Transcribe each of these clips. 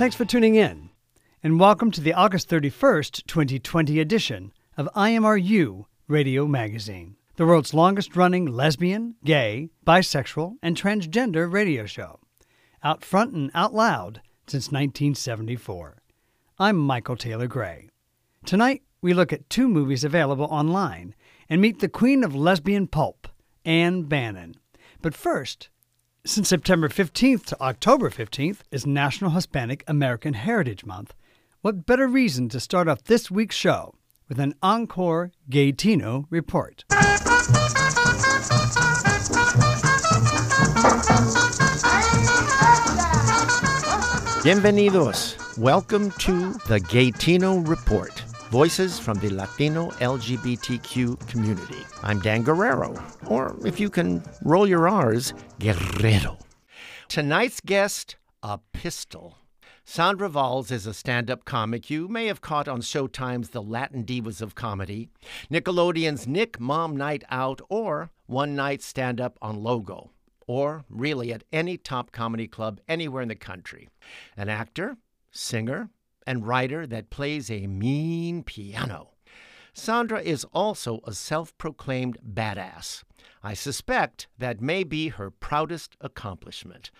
Thanks for tuning in, and welcome to the August 31st, 2020 edition of IMRU Radio Magazine, the world's longest running lesbian, gay, bisexual, and transgender radio show, out front and out loud since 1974. I'm Michael Taylor Gray. Tonight, we look at two movies available online and meet the queen of lesbian pulp, Ann Bannon. But first, since September 15th to October 15th is National Hispanic American Heritage Month, what better reason to start off this week's show with an encore Gaytino report? Bienvenidos. Welcome to the Gaytino Report. Voices from the Latino LGBTQ community. I'm Dan Guerrero, or if you can roll your R's, Guerrero. Tonight's guest, a pistol. Sandra Valls is a stand up comic you may have caught on Showtime's The Latin Divas of Comedy, Nickelodeon's Nick Mom Night Out, or One Night Stand Up on Logo or really at any top comedy club anywhere in the country. An actor, singer, and writer that plays a mean piano. Sandra is also a self proclaimed badass. I suspect that may be her proudest accomplishment.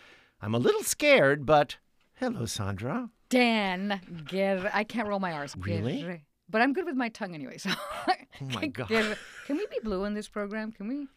I'm a little scared, but hello, Sandra. Dan, ger- I can't roll my R's. Really? But I'm good with my tongue anyway. So. Oh my God. Can we be blue in this program? Can we?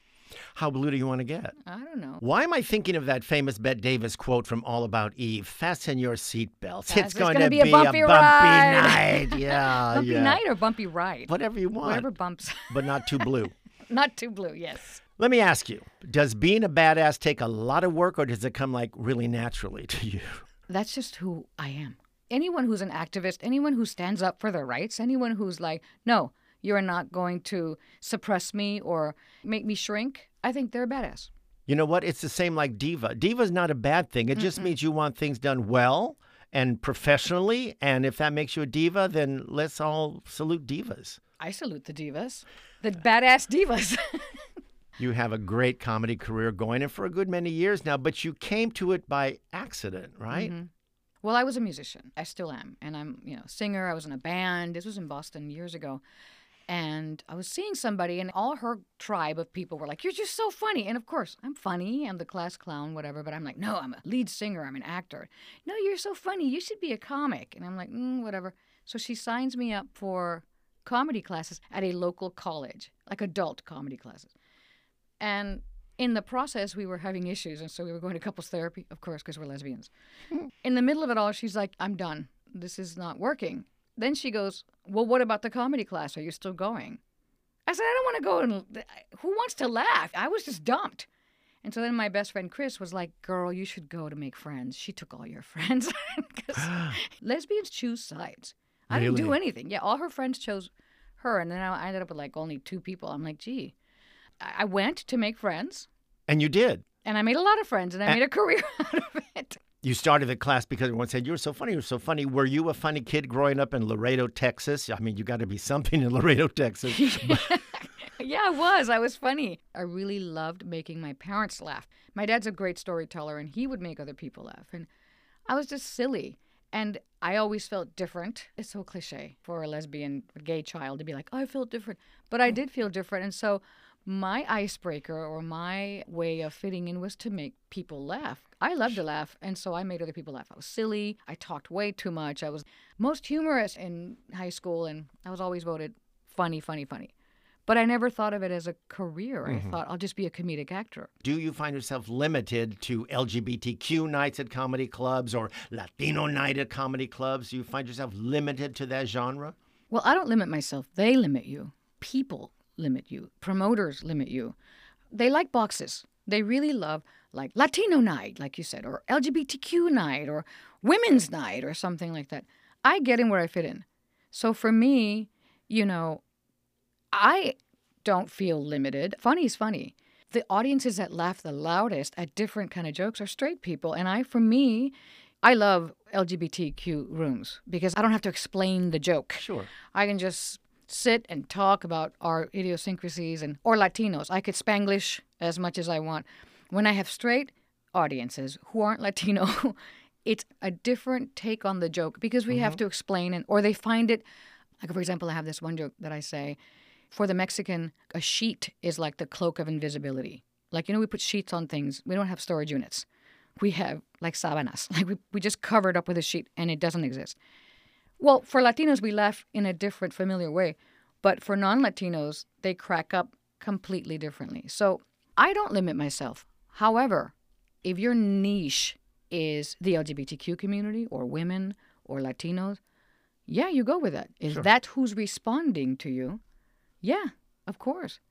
How blue do you want to get? I don't know. Why am I thinking of that famous Bette Davis quote from All About Eve? Fasten your seatbelts. Yes, it's going to be a bumpy bumpy ride. night. Yeah, bumpy yeah. night or bumpy ride? Whatever you want, Whatever bumps. but not too blue. Not too blue. Yes. Let me ask you: Does being a badass take a lot of work, or does it come like really naturally to you? That's just who I am. Anyone who's an activist, anyone who stands up for their rights, anyone who's like, no, you're not going to suppress me or make me shrink, I think they're a badass. You know what? It's the same like diva. Diva's not a bad thing. It just means you want things done well and professionally. And if that makes you a diva, then let's all salute divas. I salute the divas, the badass divas. You have a great comedy career going, and for a good many years now. But you came to it by accident, right? Mm-hmm. Well, I was a musician. I still am. And I'm, you know, singer. I was in a band. This was in Boston years ago. And I was seeing somebody, and all her tribe of people were like, You're just so funny. And of course, I'm funny. I'm the class clown, whatever. But I'm like, No, I'm a lead singer. I'm an actor. No, you're so funny. You should be a comic. And I'm like, mm, Whatever. So she signs me up for comedy classes at a local college, like adult comedy classes. And in the process, we were having issues. And so we were going to couples therapy, of course, because we're lesbians. in the middle of it all, she's like, I'm done. This is not working. Then she goes, Well, what about the comedy class? Are you still going? I said, I don't want to go and who wants to laugh? I was just dumped. And so then my best friend Chris was like, Girl, you should go to make friends. She took all your friends. lesbians choose sides. I didn't do anything. Yeah, all her friends chose her. And then I ended up with like only two people. I'm like, Gee, I I went to make friends And you did. and I made a lot of friends and I made a career out of it. You started the class because everyone said you were so funny. You were so funny. Were you a funny kid growing up in Laredo, Texas? I mean, you got to be something in Laredo, Texas. Yeah, I was. I was funny. I really loved making my parents laugh. My dad's a great storyteller, and he would make other people laugh. And I was just silly. And I always felt different. It's so cliche for a lesbian, gay child to be like, oh, I felt different. But I mm. did feel different. And so my icebreaker or my way of fitting in was to make people laugh. I love to laugh, and so I made other people laugh. I was silly. I talked way too much. I was most humorous in high school, and I was always voted funny, funny, funny. But I never thought of it as a career. I mm-hmm. thought I'll just be a comedic actor. Do you find yourself limited to LGBTQ nights at comedy clubs or Latino night at comedy clubs? Do you find yourself limited to that genre? Well, I don't limit myself. They limit you. People limit you. Promoters limit you. They like boxes. They really love like Latino night, like you said, or LGBTQ night, or women's night, or something like that. I get in where I fit in. So for me, you know, I don't feel limited. Funny is funny. The audiences that laugh the loudest at different kind of jokes are straight people, and I, for me, I love LGBTQ rooms because I don't have to explain the joke. Sure. I can just sit and talk about our idiosyncrasies and or Latinos. I could Spanglish as much as I want. When I have straight audiences who aren't Latino, it's a different take on the joke because we have mm-hmm. to explain and or they find it like for example, I have this one joke that I say, for the Mexican, a sheet is like the cloak of invisibility. Like you know we put sheets on things. We don't have storage units. We have like sabanas. Like we, we just cover it up with a sheet and it doesn't exist. Well, for Latinos, we laugh in a different, familiar way. But for non Latinos, they crack up completely differently. So I don't limit myself. However, if your niche is the LGBTQ community or women or Latinos, yeah, you go with that. Is that who's responding to you? Yeah, of course.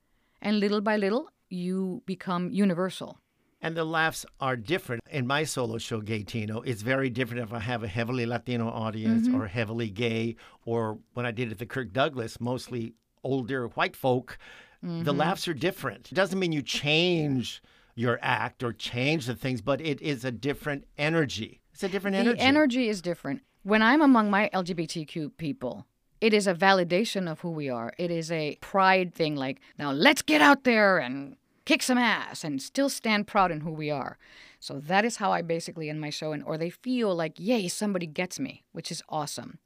And little by little, you become universal. And the laughs are different. In my solo show, Gaytino, it's very different if I have a heavily Latino audience mm-hmm. or heavily gay, or when I did it at the Kirk Douglas, mostly older white folk. The mm-hmm. laughs are different. It doesn't mean you change your act or change the things, but it is a different energy. It's a different energy. The energy is different. When I'm among my LGBTQ people, it is a validation of who we are. It is a pride thing like, now let's get out there and kick some ass and still stand proud in who we are. So that is how I basically end my show and or they feel like, yay, somebody gets me, which is awesome.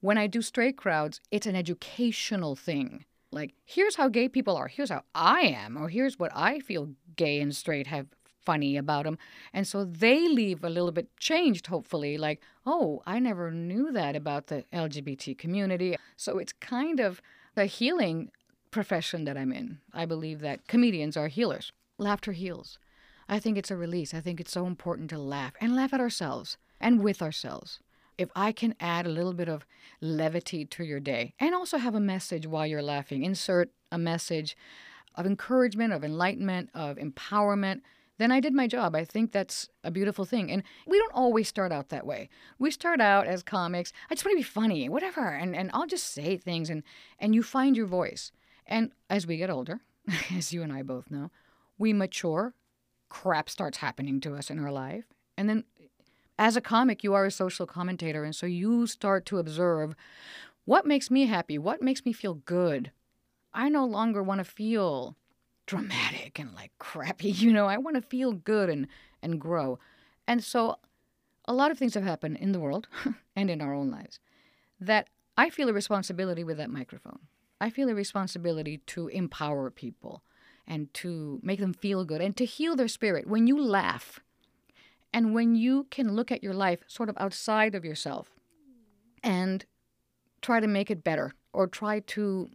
When I do straight crowds, it's an educational thing. Like, here's how gay people are, here's how I am, or here's what I feel gay and straight have funny about them. And so they leave a little bit changed, hopefully, like, oh, I never knew that about the LGBT community. So it's kind of a healing profession that I'm in. I believe that comedians are healers. Laughter heals. I think it's a release. I think it's so important to laugh and laugh at ourselves and with ourselves. If I can add a little bit of levity to your day and also have a message while you're laughing, insert a message of encouragement, of enlightenment, of empowerment, then I did my job. I think that's a beautiful thing. And we don't always start out that way. We start out as comics, I just want to be funny, whatever, and, and I'll just say things and, and you find your voice. And as we get older, as you and I both know, we mature, crap starts happening to us in our life. And then as a comic, you are a social commentator. And so you start to observe what makes me happy, what makes me feel good. I no longer want to feel dramatic and like crappy, you know, I want to feel good and, and grow. And so a lot of things have happened in the world and in our own lives that I feel a responsibility with that microphone. I feel a responsibility to empower people and to make them feel good and to heal their spirit. When you laugh and when you can look at your life sort of outside of yourself and try to make it better or try to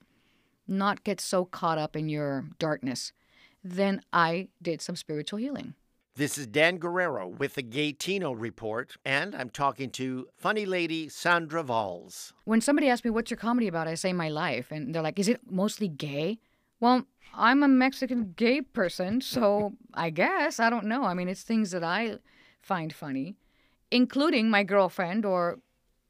not get so caught up in your darkness, then I did some spiritual healing. This is Dan Guerrero with the Gaytino Report, and I'm talking to funny lady Sandra Valls. When somebody asks me, What's your comedy about? I say, My life. And they're like, Is it mostly gay? Well, I'm a Mexican gay person, so I guess. I don't know. I mean, it's things that I find funny, including my girlfriend or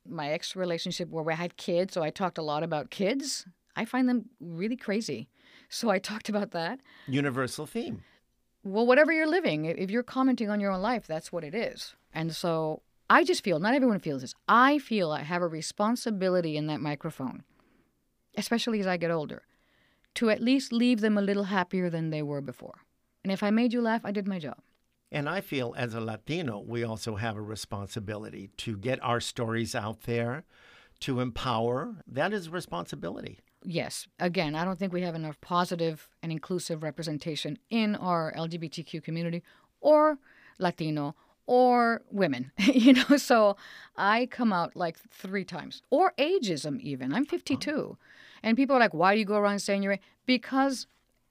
my ex relationship where we had kids. So I talked a lot about kids. I find them really crazy. So I talked about that. Universal theme. Well, whatever you're living, if you're commenting on your own life, that's what it is. And so I just feel, not everyone feels this, I feel I have a responsibility in that microphone, especially as I get older, to at least leave them a little happier than they were before. And if I made you laugh, I did my job. And I feel as a Latino, we also have a responsibility to get our stories out there, to empower. That is responsibility. Yes. Again, I don't think we have enough positive and inclusive representation in our LGBTQ community or Latino or women, you know. So I come out like three times, or ageism even. I'm 52, and people are like, "Why do you go around saying you're?" Because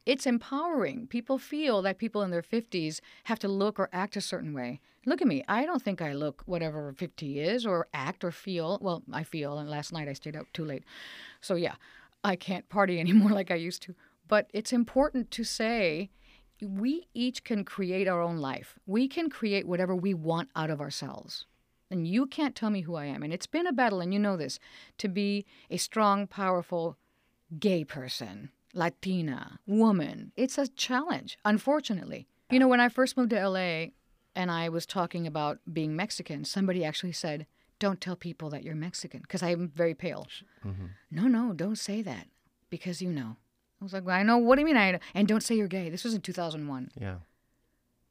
it's empowering. People feel that people in their 50s have to look or act a certain way. Look at me. I don't think I look whatever 50 is or act or feel. Well, I feel, and last night I stayed out too late. So, yeah, I can't party anymore like I used to. But it's important to say we each can create our own life. We can create whatever we want out of ourselves. And you can't tell me who I am. And it's been a battle, and you know this, to be a strong, powerful gay person, Latina, woman. It's a challenge, unfortunately. You know, when I first moved to LA and I was talking about being Mexican, somebody actually said, Don't tell people that you're Mexican, because I'm very pale. Mm-hmm. No, no, don't say that, because you know. I was like, well, I know. What do you mean? I know? And don't say you're gay. This was in 2001. Yeah.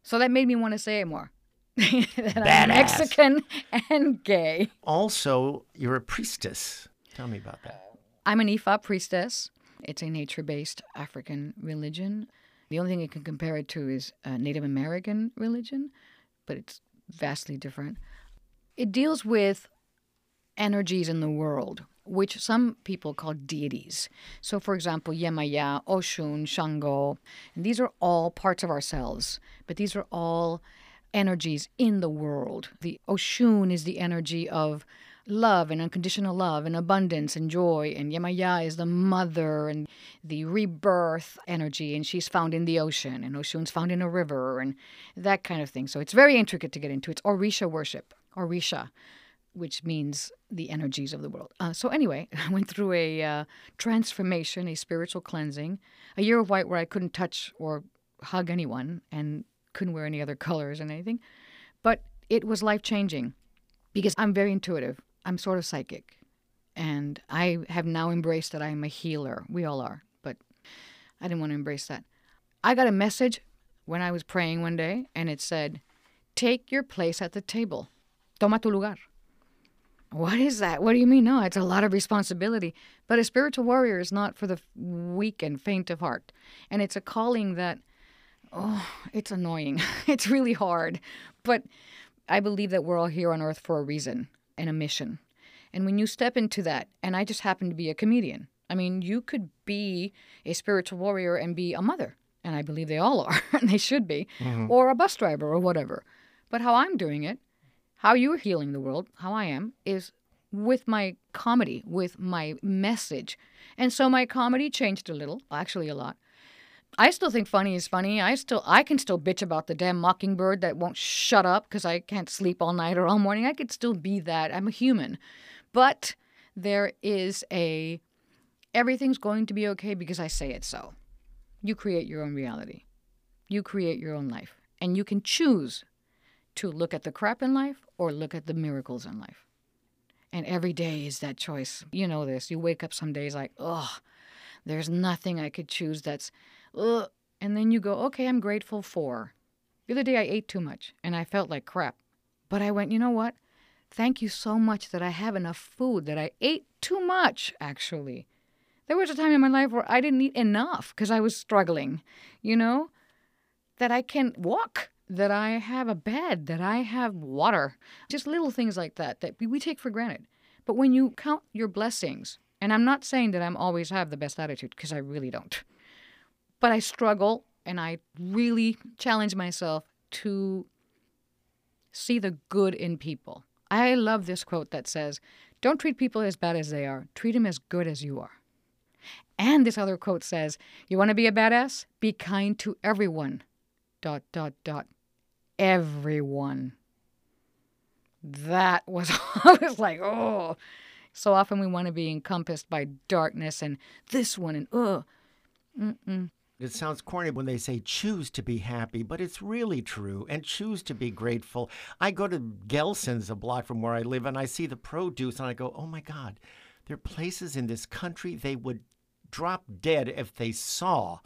So that made me want to say it more. that. I'm Mexican and gay. Also, you're a priestess. Tell me about that. I'm an Ifa priestess. It's a nature based African religion. The only thing you can compare it to is Native American religion, but it's vastly different. It deals with energies in the world, which some people call deities. So, for example, Yemaya, Oshun, Shango, and these are all parts of ourselves, but these are all energies in the world. The Oshun is the energy of love and unconditional love and abundance and joy, and Yemaya is the mother and the rebirth energy, and she's found in the ocean, and Oshun's found in a river, and that kind of thing. So, it's very intricate to get into. It's Orisha worship, Orisha which means the energies of the world. Uh, so anyway, I went through a uh, transformation, a spiritual cleansing, a year of white where I couldn't touch or hug anyone and couldn't wear any other colors and anything. But it was life changing because I'm very intuitive. I'm sort of psychic. And I have now embraced that I am a healer. We all are, but I didn't want to embrace that. I got a message when I was praying one day, and it said, Take your place at the table. Toma tu lugar. What is that? What do you mean? No, it's a lot of responsibility. But a spiritual warrior is not for the weak and faint of heart. And it's a calling that, oh, it's annoying. it's really hard. But I believe that we're all here on earth for a reason and a mission. And when you step into that, and I just happen to be a comedian, I mean, you could be a spiritual warrior and be a mother. And I believe they all are, and they should be, mm-hmm. or a bus driver or whatever. But how I'm doing it how you're healing the world, how I am, is with my comedy, with my message. And so my comedy changed a little, actually a lot. I still think funny is funny. I still I can still bitch about the damn mockingbird that won't shut up because I can't sleep all night or all morning. I could still be that. I'm a human. But there is a everything's going to be okay because I say it so. You create your own reality. You create your own life. And you can choose to look at the crap in life or look at the miracles in life. And every day is that choice. You know this. You wake up some days like, oh, there's nothing I could choose that's, ugh. And then you go, okay, I'm grateful for. The other day I ate too much and I felt like crap. But I went, you know what? Thank you so much that I have enough food, that I ate too much, actually. There was a time in my life where I didn't eat enough because I was struggling, you know? That I can walk that I have a bed, that I have water, just little things like that that we take for granted. But when you count your blessings, and I'm not saying that I'm always have the best attitude because I really don't, but I struggle and I really challenge myself to see the good in people. I love this quote that says, Don't treat people as bad as they are, treat them as good as you are. And this other quote says, You want to be a badass? Be kind to everyone. Dot, dot, dot everyone. That was, I was like, oh. So often we want to be encompassed by darkness and this one and, oh. It sounds corny when they say choose to be happy, but it's really true and choose to be grateful. I go to Gelson's, a block from where I live, and I see the produce and I go, oh my God, there are places in this country they would drop dead if they saw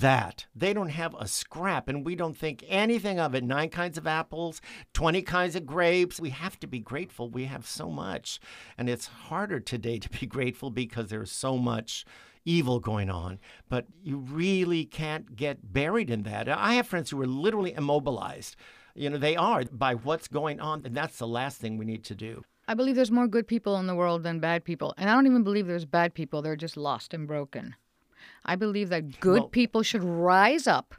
that. They don't have a scrap, and we don't think anything of it. Nine kinds of apples, 20 kinds of grapes. We have to be grateful. We have so much. And it's harder today to be grateful because there's so much evil going on. But you really can't get buried in that. I have friends who are literally immobilized. You know, they are by what's going on, and that's the last thing we need to do. I believe there's more good people in the world than bad people. And I don't even believe there's bad people. They're just lost and broken. I believe that good Well- people should rise up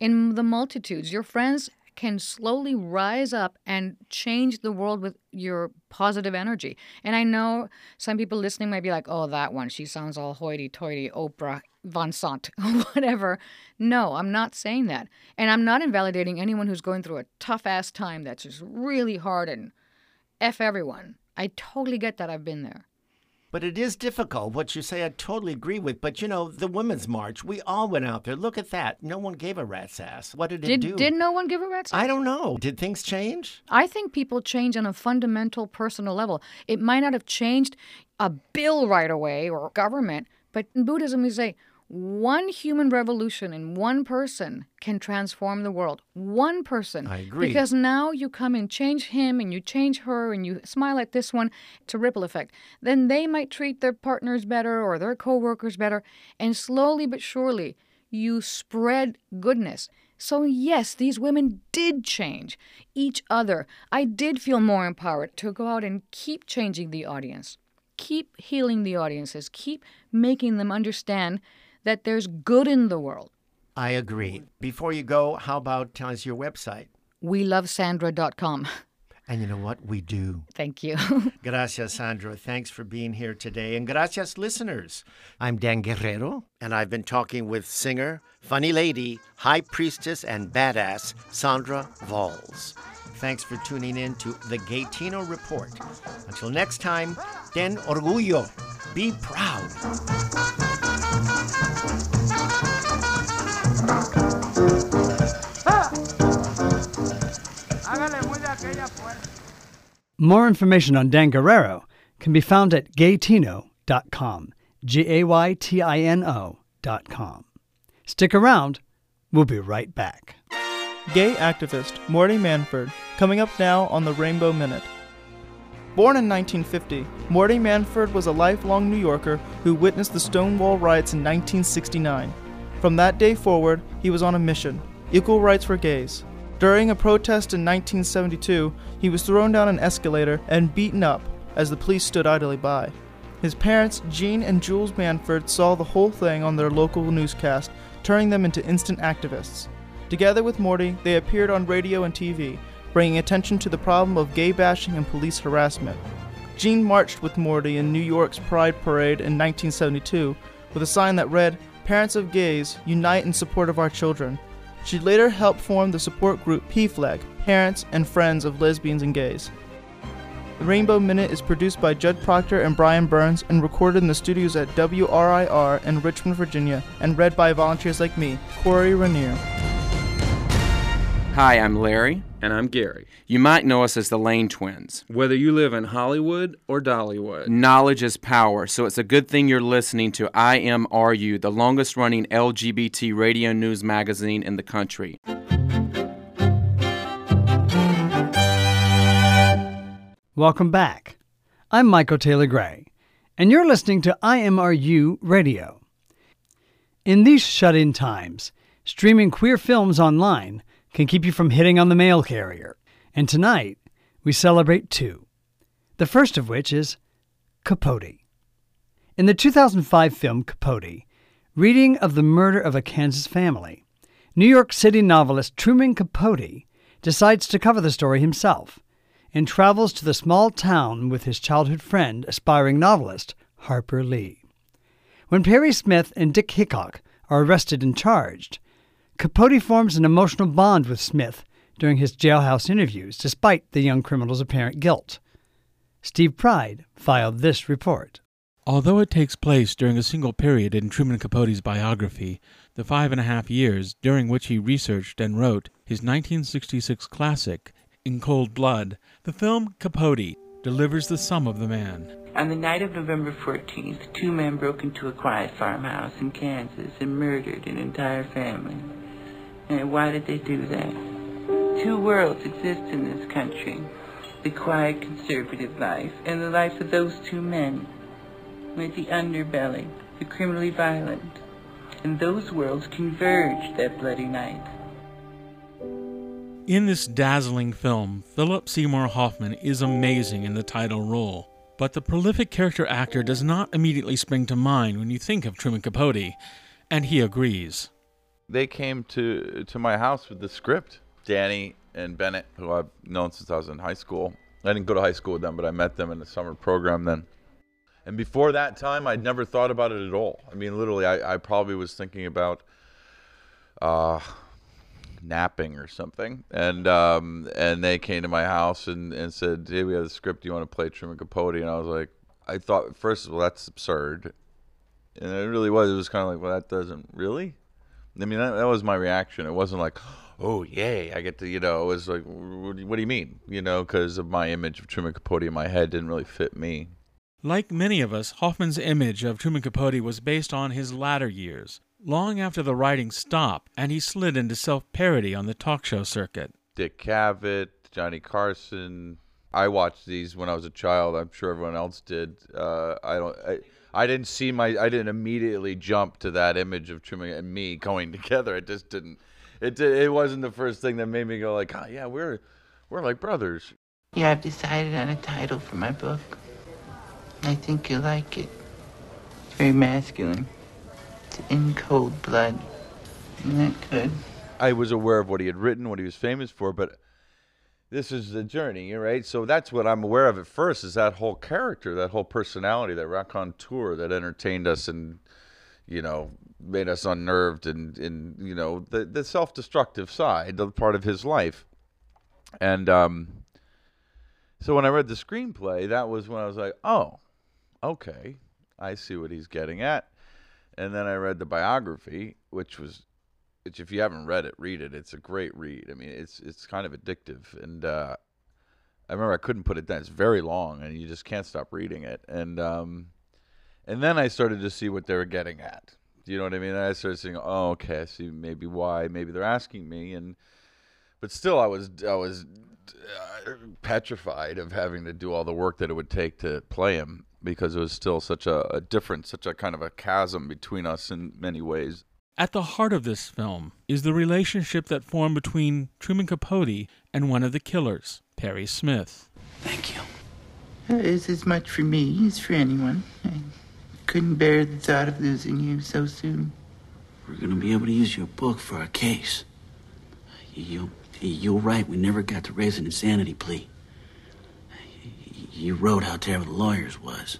in the multitudes. Your friends can slowly rise up and change the world with your positive energy. And I know some people listening might be like, oh, that one, she sounds all hoity toity, Oprah, Vanzant, whatever. No, I'm not saying that. And I'm not invalidating anyone who's going through a tough ass time that's just really hard and F everyone. I totally get that. I've been there. But it is difficult. What you say, I totally agree with. But you know, the Women's March, we all went out there. Look at that. No one gave a rat's ass. What did, it do? did no one give a rat's ass? I don't know. Did things change? I think people change on a fundamental personal level. It might not have changed a bill right away or government, but in Buddhism, we say one human revolution in one person can transform the world. One person. I agree. Because now you come and change him and you change her and you smile at this one. It's a ripple effect. Then they might treat their partners better or their coworkers better. And slowly but surely, you spread goodness. So, yes, these women did change each other. I did feel more empowered to go out and keep changing the audience, keep healing the audiences, keep making them understand that there's good in the world. I agree. Before you go, how about tell us your website? We love Sandra.com. And you know what? We do. Thank you. Gracias, Sandra. Thanks for being here today. And gracias, listeners. I'm Dan Guerrero, and I've been talking with singer, funny lady, high priestess, and badass Sandra Valls. Thanks for tuning in to the Gaytino Report. Until next time, ten orgullo. Be proud. More information on Dan Guerrero can be found at gaytino.com. G A Y T I N O.com. Stick around. We'll be right back. Gay activist Morty Manford, coming up now on the Rainbow Minute. Born in 1950, Morty Manford was a lifelong New Yorker who witnessed the Stonewall riots in 1969. From that day forward, he was on a mission equal rights for gays. During a protest in 1972, he was thrown down an escalator and beaten up as the police stood idly by. His parents, Jean and Jules Manford, saw the whole thing on their local newscast, turning them into instant activists. Together with Morty, they appeared on radio and TV, bringing attention to the problem of gay bashing and police harassment. Jean marched with Morty in New York's Pride Parade in 1972 with a sign that read, Parents of Gays, unite in support of our children. She later helped form the support group PFLAG, Parents and Friends of Lesbians and Gays. The Rainbow Minute is produced by Judd Proctor and Brian Burns and recorded in the studios at WRIR in Richmond, Virginia, and read by volunteers like me, Corey Rainier. Hi, I'm Larry. And I'm Gary. You might know us as the Lane Twins. Whether you live in Hollywood or Dollywood, Knowledge is power, so it's a good thing you're listening to IMRU, the longest running LGBT radio news magazine in the country. Welcome back. I'm Michael Taylor Gray, and you're listening to IMRU Radio. In these shut in times, streaming queer films online can keep you from hitting on the mail carrier. And tonight, we celebrate two. The first of which is Capote. In the 2005 film Capote, reading of the murder of a Kansas family, New York City novelist Truman Capote decides to cover the story himself and travels to the small town with his childhood friend, aspiring novelist Harper Lee. When Perry Smith and Dick Hickok are arrested and charged, Capote forms an emotional bond with Smith during his jailhouse interviews, despite the young criminal's apparent guilt. Steve Pride filed this report. Although it takes place during a single period in Truman Capote's biography, the five and a half years during which he researched and wrote his 1966 classic, In Cold Blood, the film Capote delivers the sum of the man. On the night of November 14th, two men broke into a quiet farmhouse in Kansas and murdered an entire family. And why did they do that? Two worlds exist in this country. The quiet conservative life and the life of those two men. With the underbelly, the criminally violent. And those worlds converged that bloody night. In this dazzling film, Philip Seymour Hoffman is amazing in the title role. But the prolific character actor does not immediately spring to mind when you think of Truman Capote, and he agrees. They came to to my house with the script. Danny and Bennett, who I've known since I was in high school. I didn't go to high school with them, but I met them in the summer program then. And before that time, I'd never thought about it at all. I mean, literally, I, I probably was thinking about uh, napping or something. And um, and they came to my house and, and said, "Hey, we have the script. Do you want to play Truman Capote?" And I was like, I thought first of all that's absurd, and it really was. It was kind of like, well, that doesn't really. I mean, that, that was my reaction. It wasn't like, oh yay, I get to, you know. It was like, what do you, what do you mean? You know, because of my image of Truman Capote in my head didn't really fit me. Like many of us, Hoffman's image of Truman Capote was based on his latter years, long after the writing stopped and he slid into self parody on the talk show circuit. Dick Cavett, Johnny Carson. I watched these when I was a child. I'm sure everyone else did. Uh, I don't. I, I didn't see my. I didn't immediately jump to that image of Truman and me going together. It just didn't. It did, it wasn't the first thing that made me go like, oh, yeah, we're we're like brothers. Yeah, I've decided on a title for my book. I think you'll like it. It's very masculine. It's in cold blood. Isn't that good? I was aware of what he had written, what he was famous for, but this is the journey, right? So that's what I'm aware of at first is that whole character, that whole personality, that raconteur that entertained us and, you know, made us unnerved and, and you know, the, the self destructive side, the part of his life. And um, so when I read the screenplay, that was when I was like, oh, okay, I see what he's getting at. And then I read the biography, which was which if you haven't read it, read it. It's a great read. I mean, it's it's kind of addictive, and uh, I remember I couldn't put it down. It's very long, and you just can't stop reading it. And um, and then I started to see what they were getting at. You know what I mean? And I started saying, "Oh, okay, I see maybe why. Maybe they're asking me." And but still, I was I was uh, petrified of having to do all the work that it would take to play him because it was still such a, a difference, such a kind of a chasm between us in many ways. At the heart of this film is the relationship that formed between Truman Capote and one of the killers, Perry Smith. Thank you. Uh, it's as much for me as for anyone. I couldn't bear the thought of losing you so soon. We're going to be able to use your book for our case. You, you're right, we never got to raise an insanity plea. You wrote how terrible the lawyers was.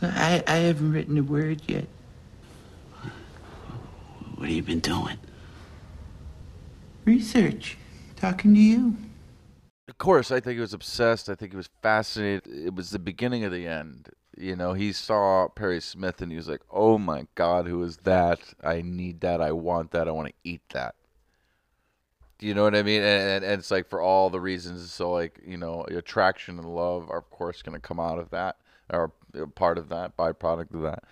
I, I haven't written a word yet. What have you been doing? Research. Talking to you. Of course, I think he was obsessed. I think he was fascinated. It was the beginning of the end. You know, he saw Perry Smith and he was like, "Oh my God, who is that? I need that. I want that. I want to eat that." Do you know what I mean? And, and, and it's like for all the reasons. So like you know, attraction and love are of course going to come out of that, or part of that, byproduct of that.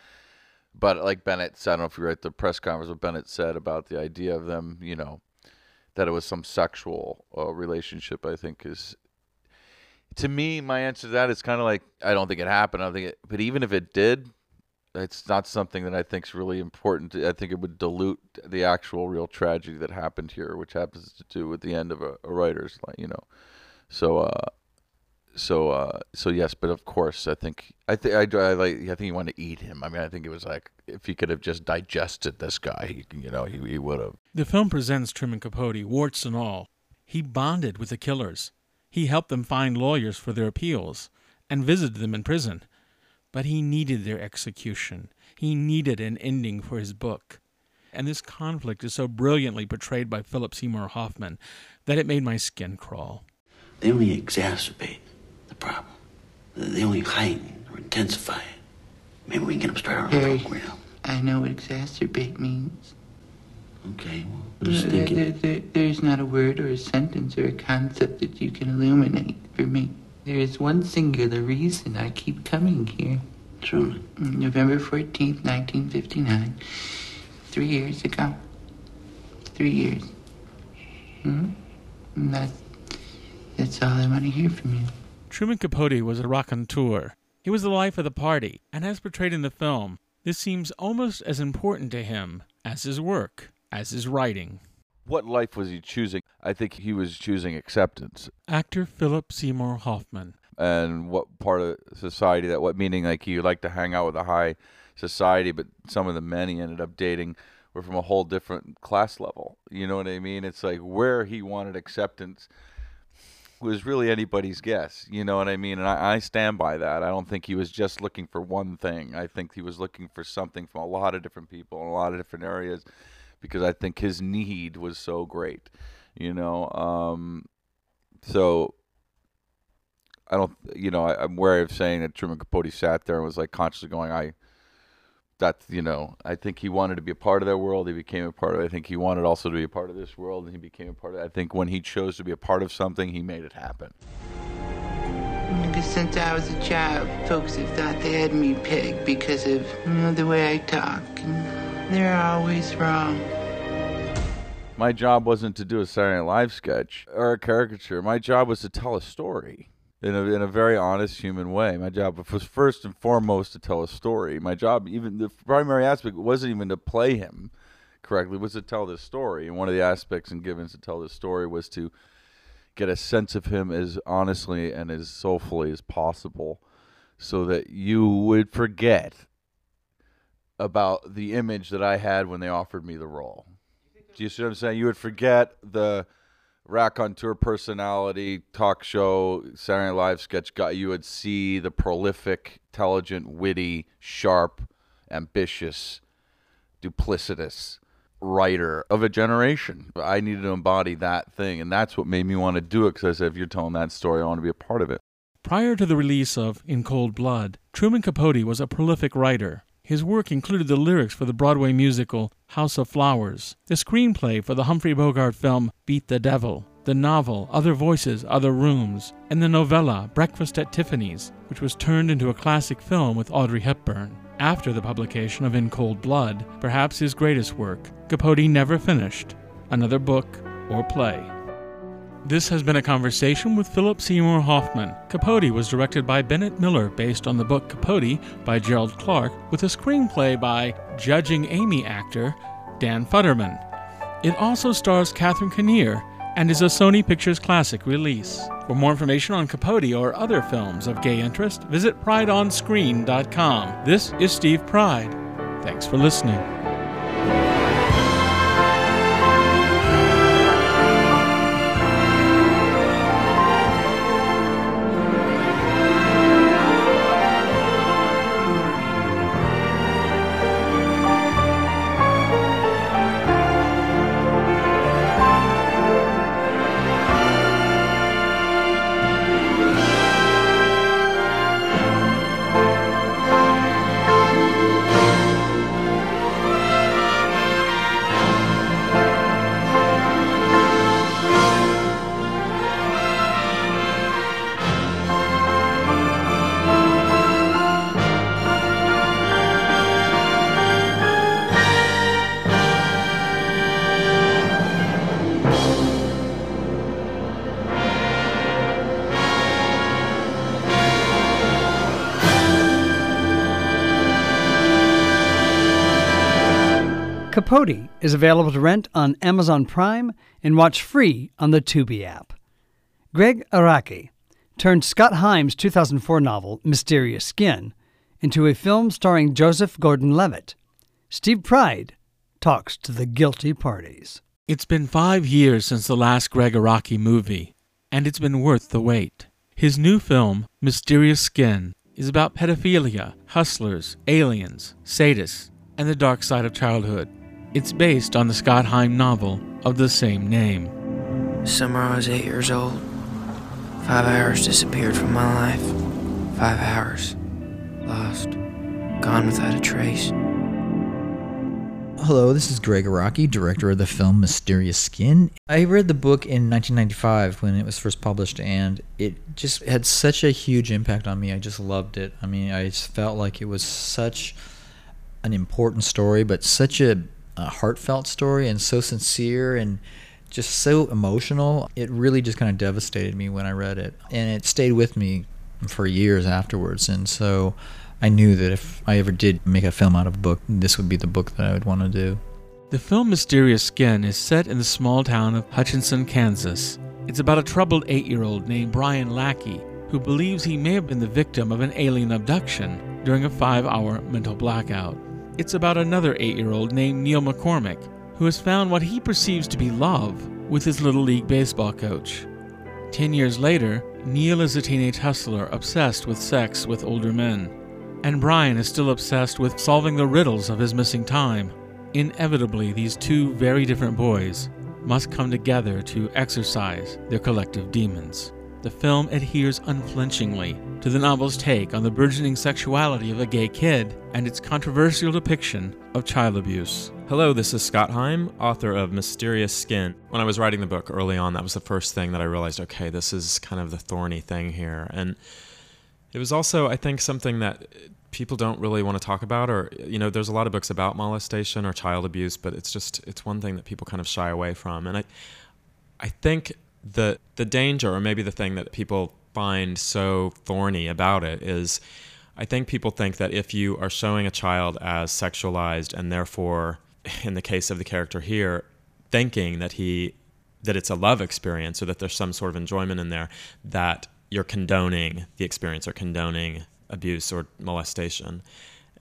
But like Bennett said, I don't know if you were at the press conference, what Bennett said about the idea of them, you know, that it was some sexual uh, relationship. I think is to me, my answer to that is kind of like I don't think it happened. I don't think it, but even if it did, it's not something that I think is really important. I think it would dilute the actual real tragedy that happened here, which happens to do with the end of a, a writer's you know. So, uh, so, uh, so yes, but of course, I think I think I, I like I think he wanted to eat him. I mean, I think it was like if he could have just digested this guy, he, you know, he, he would have. The film presents Truman Capote, warts and all. He bonded with the killers. He helped them find lawyers for their appeals and visited them in prison. But he needed their execution. He needed an ending for his book. And this conflict is so brilliantly portrayed by Philip Seymour Hoffman that it made my skin crawl. They only exacerbate the problem. They only heighten or intensify it. Maybe we can get them started on a program. I know what exacerbate means. Okay, well, what are you There- thinking? there- there- there's not a word or a sentence or a concept that you can illuminate for me. There is one singular reason I keep coming here. Truman. November 14th, 1959. Three years ago. Three years. Hmm? And that, that's all I want to hear from you. Truman Capote was a raconteur. He was the life of the party, and as portrayed in the film, this seems almost as important to him as his work, as his writing. What life was he choosing? I think he was choosing acceptance. Actor Philip Seymour Hoffman. and what part of society that what meaning like he would like to hang out with a high society but some of the men he ended up dating were from a whole different class level you know what i mean it's like where he wanted acceptance was really anybody's guess you know what i mean? And I, I stand by that. I don't think he was just looking for one thing. I think he was looking for something from a lot of different people in a lot of different areas because i think his need was so great you know? Um so I don't, you know, I, I'm wary of saying that Truman Capote sat there and was like consciously going, I, that, you know, I think he wanted to be a part of that world. He became a part of it. I think he wanted also to be a part of this world and he became a part of it. I think when he chose to be a part of something, he made it happen. Because since I was a child, folks have thought they had me pegged because of, you know, the way I talk. And they're always wrong. My job wasn't to do a Saturday Night Live sketch or a caricature. My job was to tell a story in a, in a very honest human way. My job was first and foremost to tell a story. My job, even the primary aspect, wasn't even to play him correctly, was to tell this story. And one of the aspects in Givens to tell this story was to get a sense of him as honestly and as soulfully as possible so that you would forget about the image that I had when they offered me the role. Do you see what I'm saying? You would forget the raconteur personality, talk show, Saturday Night Live sketch guy. You would see the prolific, intelligent, witty, sharp, ambitious, duplicitous writer of a generation. I needed to embody that thing, and that's what made me want to do it. Because I said, if you're telling that story, I want to be a part of it. Prior to the release of In Cold Blood, Truman Capote was a prolific writer. His work included the lyrics for the Broadway musical House of Flowers, the screenplay for the Humphrey Bogart film Beat the Devil, the novel Other Voices, Other Rooms, and the novella Breakfast at Tiffany's, which was turned into a classic film with Audrey Hepburn. After the publication of In Cold Blood, perhaps his greatest work, Capote never finished another book or play. This has been a conversation with Philip Seymour Hoffman. Capote was directed by Bennett Miller based on the book Capote by Gerald Clarke with a screenplay by Judging Amy actor Dan Futterman. It also stars Catherine Keener and is a Sony Pictures Classic release. For more information on Capote or other films of gay interest, visit prideonscreen.com. This is Steve Pride. Thanks for listening. Is available to rent on Amazon Prime and watch free on the Tubi app. Greg Araki turned Scott Heim's 2004 novel, Mysterious Skin, into a film starring Joseph Gordon Levitt. Steve Pride talks to the guilty parties. It's been five years since the last Greg Araki movie, and it's been worth the wait. His new film, Mysterious Skin, is about pedophilia, hustlers, aliens, sadists, and the dark side of childhood. It's based on the Scott Heim novel of the same name. Summer I was eight years old. Five hours disappeared from my life. Five hours. Lost. Gone without a trace. Hello, this is Greg Araki, director of the film Mysterious Skin. I read the book in 1995 when it was first published, and it just had such a huge impact on me. I just loved it. I mean, I just felt like it was such an important story, but such a, a heartfelt story, and so sincere and just so emotional. It really just kind of devastated me when I read it, and it stayed with me for years afterwards. And so I knew that if I ever did make a film out of a book, this would be the book that I would want to do. The film Mysterious Skin is set in the small town of Hutchinson, Kansas. It's about a troubled eight year old named Brian Lackey who believes he may have been the victim of an alien abduction during a five hour mental blackout. It's about another eight year old named Neil McCormick who has found what he perceives to be love with his Little League baseball coach. Ten years later, Neil is a teenage hustler obsessed with sex with older men. And Brian is still obsessed with solving the riddles of his missing time. Inevitably, these two very different boys must come together to exorcise their collective demons. The film adheres unflinchingly to the novel's take on the burgeoning sexuality of a gay kid and its controversial depiction of child abuse. Hello, this is Scott Heim, author of Mysterious Skin. When I was writing the book early on, that was the first thing that I realized okay, this is kind of the thorny thing here. And it was also, I think, something that people don't really want to talk about or you know there's a lot of books about molestation or child abuse but it's just it's one thing that people kind of shy away from and i i think the the danger or maybe the thing that people find so thorny about it is i think people think that if you are showing a child as sexualized and therefore in the case of the character here thinking that he that it's a love experience or that there's some sort of enjoyment in there that you're condoning the experience or condoning abuse or molestation.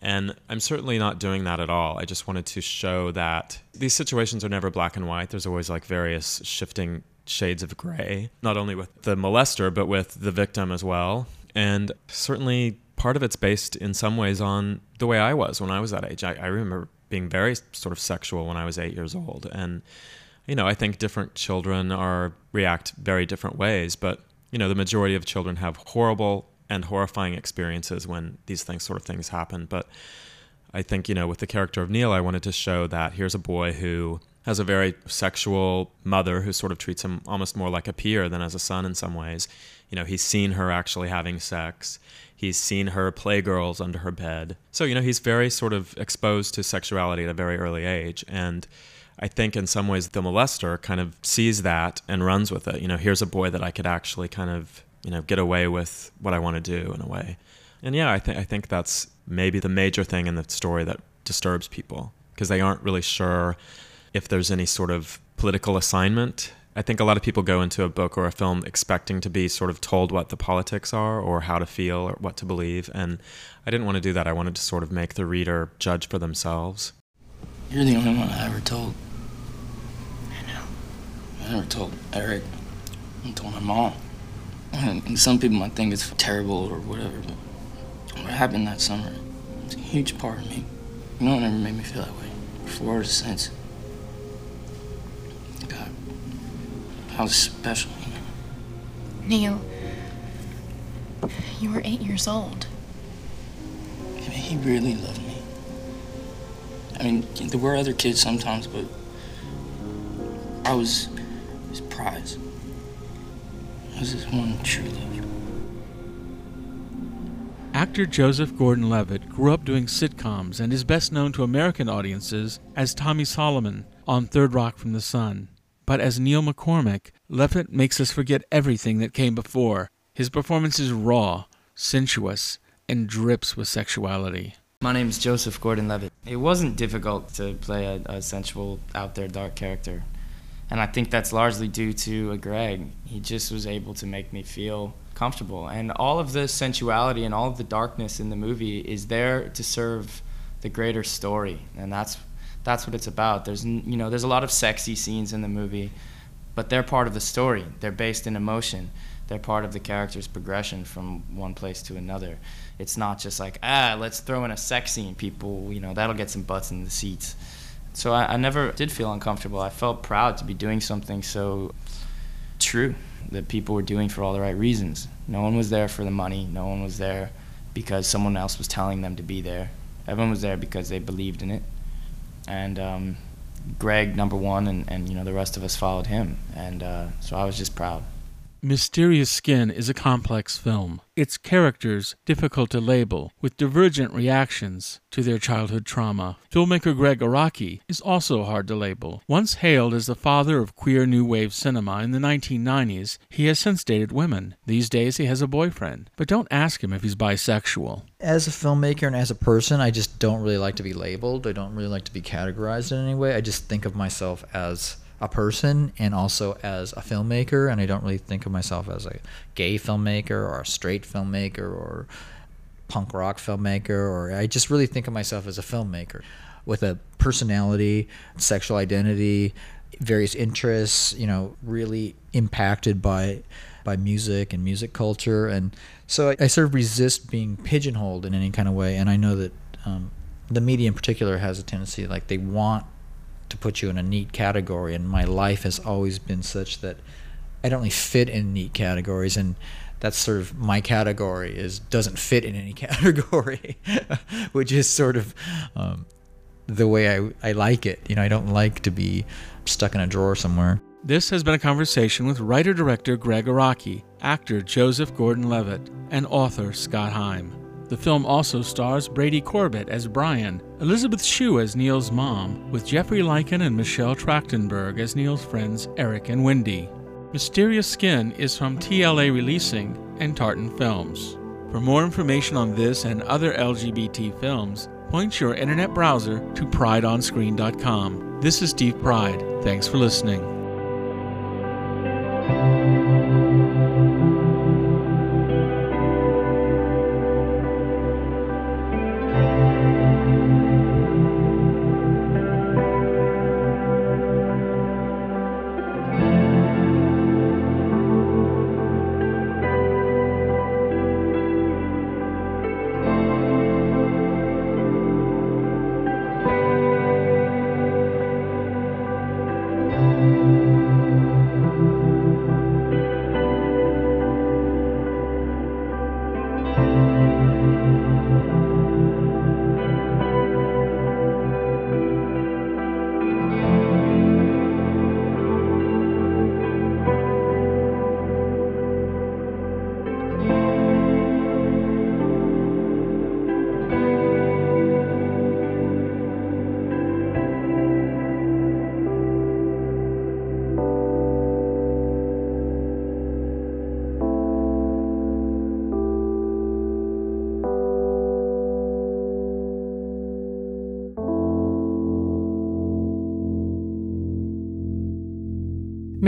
And I'm certainly not doing that at all. I just wanted to show that these situations are never black and white. There's always like various shifting shades of gray, not only with the molester, but with the victim as well. And certainly part of it's based in some ways on the way I was when I was that age. I, I remember being very sort of sexual when I was eight years old. And, you know, I think different children are react very different ways, but, you know, the majority of children have horrible and horrifying experiences when these things sort of things happen. But I think, you know, with the character of Neil, I wanted to show that here's a boy who has a very sexual mother who sort of treats him almost more like a peer than as a son in some ways. You know, he's seen her actually having sex. He's seen her play girls under her bed. So, you know, he's very sort of exposed to sexuality at a very early age. And I think in some ways the molester kind of sees that and runs with it. You know, here's a boy that I could actually kind of you know get away with what I want to do in a way. And yeah, I think I think that's maybe the major thing in the story that disturbs people because they aren't really sure if there's any sort of political assignment. I think a lot of people go into a book or a film expecting to be sort of told what the politics are or how to feel or what to believe. And I didn't want to do that. I wanted to sort of make the reader judge for themselves. You're the only one I ever told. I know. I never told Eric. I told my mom. And some people might think it's terrible or whatever, but what happened that summer, it's a huge part of me. No one ever made me feel that way before or since. God, how special. Neil, you were eight years old. I mean, he really loved me. I mean, there were other kids sometimes, but I was his prize. I was his one true love. Actor Joseph Gordon Levitt grew up doing sitcoms and is best known to American audiences as Tommy Solomon on Third Rock from the Sun. But as Neil McCormick, Levitt makes us forget everything that came before. His performance is raw, sensuous, and drips with sexuality. My name is Joseph Gordon Levitt. It wasn't difficult to play a, a sensual, out there, dark character. And I think that's largely due to a Greg. He just was able to make me feel comfortable. And all of the sensuality and all of the darkness in the movie is there to serve the greater story. And that's that's what it's about. There's you know, there's a lot of sexy scenes in the movie, but they're part of the story. They're based in emotion. They're part of the character's progression from one place to another. It's not just like, ah, let's throw in a sex scene, people, you know, that'll get some butts in the seats. So I, I never did feel uncomfortable. I felt proud to be doing something so true that people were doing for all the right reasons. No one was there for the money. No one was there because someone else was telling them to be there. Everyone was there because they believed in it. And um, Greg number one, and, and you know the rest of us followed him, and uh, so I was just proud. Mysterious Skin is a complex film. Its characters difficult to label, with divergent reactions to their childhood trauma. Filmmaker Gregg Araki is also hard to label. Once hailed as the father of queer new wave cinema in the 1990s, he has since dated women. These days he has a boyfriend. But don't ask him if he's bisexual. As a filmmaker and as a person, I just don't really like to be labeled. I don't really like to be categorized in any way. I just think of myself as a person and also as a filmmaker and I don't really think of myself as a gay filmmaker or a straight filmmaker or punk rock filmmaker or I just really think of myself as a filmmaker with a personality, sexual identity, various interests, you know, really impacted by by music and music culture. And so I, I sort of resist being pigeonholed in any kind of way. And I know that um, the media in particular has a tendency like they want to put you in a neat category and my life has always been such that I don't really fit in neat categories and that's sort of my category is doesn't fit in any category which is sort of um, the way I, I like it you know I don't like to be stuck in a drawer somewhere This has been a conversation with writer director Gregg Araki, actor Joseph Gordon Levitt, and author Scott Heim. The film also stars Brady Corbet as Brian, Elizabeth Shue as Neil's mom, with Jeffrey Licon and Michelle Trachtenberg as Neil's friends Eric and Wendy. Mysterious Skin is from TLA Releasing and Tartan Films. For more information on this and other LGBT films, point your internet browser to prideonscreen.com. This is Steve Pride. Thanks for listening.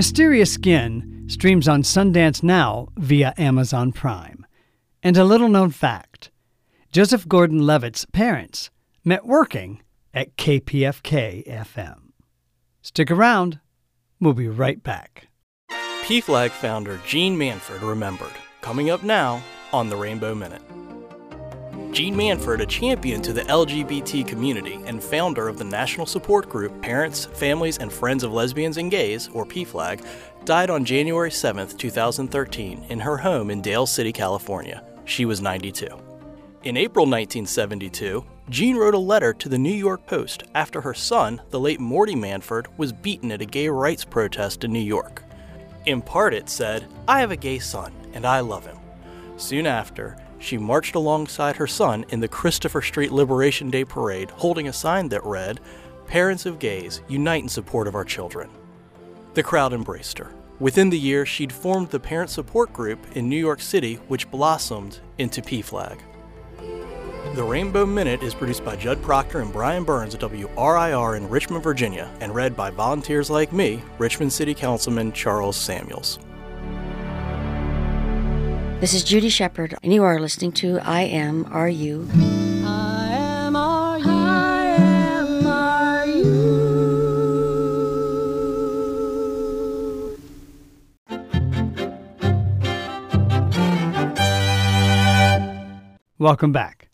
Mysterious Skin streams on Sundance Now via Amazon Prime. And a little known fact Joseph Gordon Levitt's parents met working at KPFK FM. Stick around, we'll be right back. PFLAG founder Jeanne Manford remembered, coming up now on the Rainbow Minute. Jeanne Manford, a champion to the LGBT community and founder of the national support group Parents, Families, and Friends of Lesbians and Gays, or PFLAG, died on January 7, 2013, in her home in Daly City, California. She was 92. In April 1972, Jeanne wrote a letter to the New York Post after her son, the late Morty Manford, was beaten at a gay rights protest in New York. In part, it said, I have a gay son, and I love him. Soon after, she marched alongside her son in the Christopher Street Liberation Day parade, holding a sign that read, Parents of gays, unite in support of our children. The crowd embraced her. Within the year, she'd formed the parent support group in New York City, which blossomed into PFLAG. The Rainbow Minute is produced by Judd Proctor and Brian Burns at WRIR in Richmond, Virginia, and read by volunteers like me, Richmond City Councilman Charles Samuels. This is Judy Shepard, and you are listening to I Am Are You. I am are you. I am are you. Welcome back.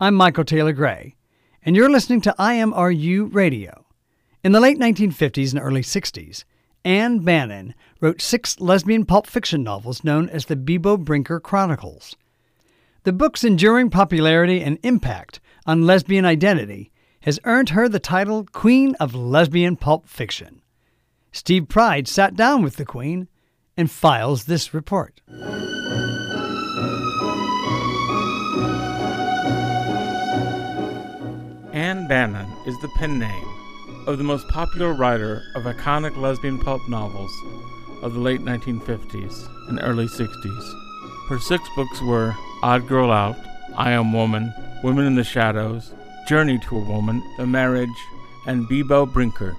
I'm Michael Taylor Gray, and you're listening to IMRU Radio. In the late 1950s and early 60s, Ann Bannon wrote six lesbian pulp fiction novels known as the Beebo Brinker Chronicles. The book's enduring popularity and impact on lesbian identity has earned her the title Queen of Lesbian Pulp Fiction. Steve Pride sat down with the Queen and files this report. Ann Bannon is the pen name of the most popular writer of iconic lesbian pulp novels of the late 1950s and early 60s. Her six books were Odd Girl Out, I Am Woman, Women in the Shadows, Journey to a Woman, The Marriage, and Beebo Brinker.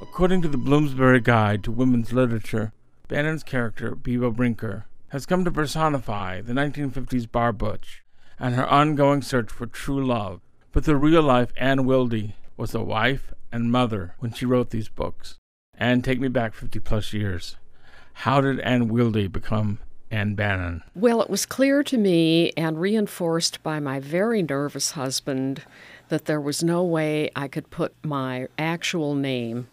According to the Bloomsbury Guide to Women's Literature, Bannon's character, Beebo Brinker, has come to personify the 1950s bar butch and her ongoing search for true love. But the real life Ann Weldy was a wife and mother when she wrote these books. And take me back 50 plus years. How did Ann Weldy become Ann Bannon? Well, it was clear to me and reinforced by my very nervous husband that there was no way I could put my actual name